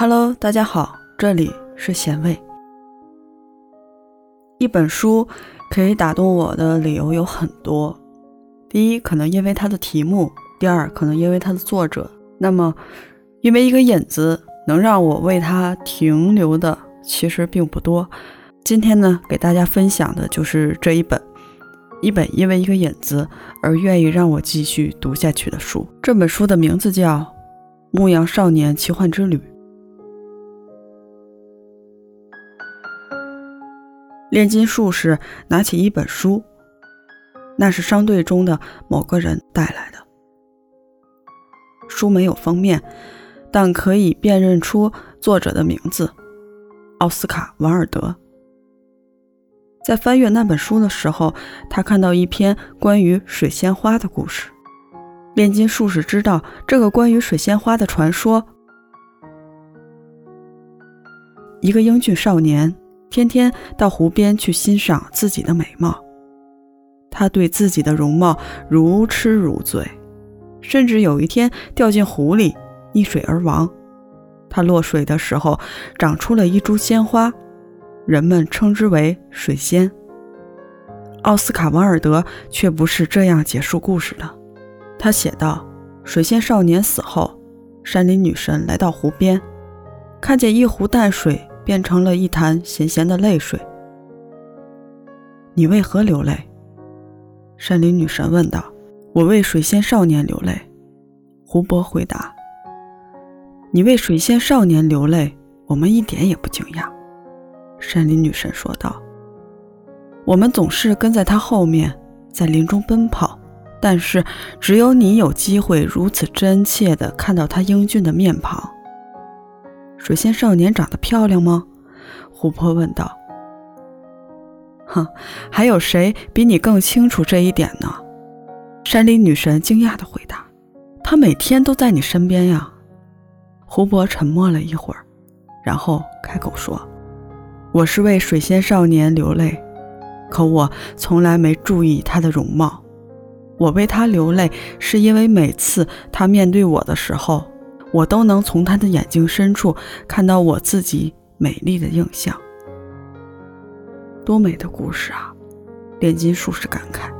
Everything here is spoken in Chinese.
Hello，大家好，这里是咸味。一本书可以打动我的理由有很多，第一，可能因为它的题目；第二，可能因为它的作者。那么，因为一个引子能让我为它停留的，其实并不多。今天呢，给大家分享的就是这一本，一本因为一个引子而愿意让我继续读下去的书。这本书的名字叫《牧羊少年奇幻之旅》。炼金术士拿起一本书，那是商队中的某个人带来的。书没有封面，但可以辨认出作者的名字——奥斯卡·瓦尔德。在翻阅那本书的时候，他看到一篇关于水仙花的故事。炼金术士知道这个关于水仙花的传说：一个英俊少年。天天到湖边去欣赏自己的美貌，他对自己的容貌如痴如醉，甚至有一天掉进湖里溺水而亡。他落水的时候长出了一株鲜花，人们称之为水仙。奥斯卡·王尔德却不是这样结束故事的。他写道：“水仙少年死后，山林女神来到湖边，看见一湖淡水。”变成了一潭咸咸的泪水。你为何流泪？山林女神问道。我为水仙少年流泪。湖泊回答。你为水仙少年流泪，我们一点也不惊讶。山林女神说道。我们总是跟在他后面，在林中奔跑，但是只有你有机会如此真切地看到他英俊的面庞。水仙少年长得漂亮吗？琥珀问道。哼，还有谁比你更清楚这一点呢？山林女神惊讶地回答。他每天都在你身边呀。湖泊沉默了一会儿，然后开口说：“我是为水仙少年流泪，可我从来没注意他的容貌。我为他流泪，是因为每次他面对我的时候。”我都能从他的眼睛深处看到我自己美丽的影像，多美的故事啊！炼金术士感慨。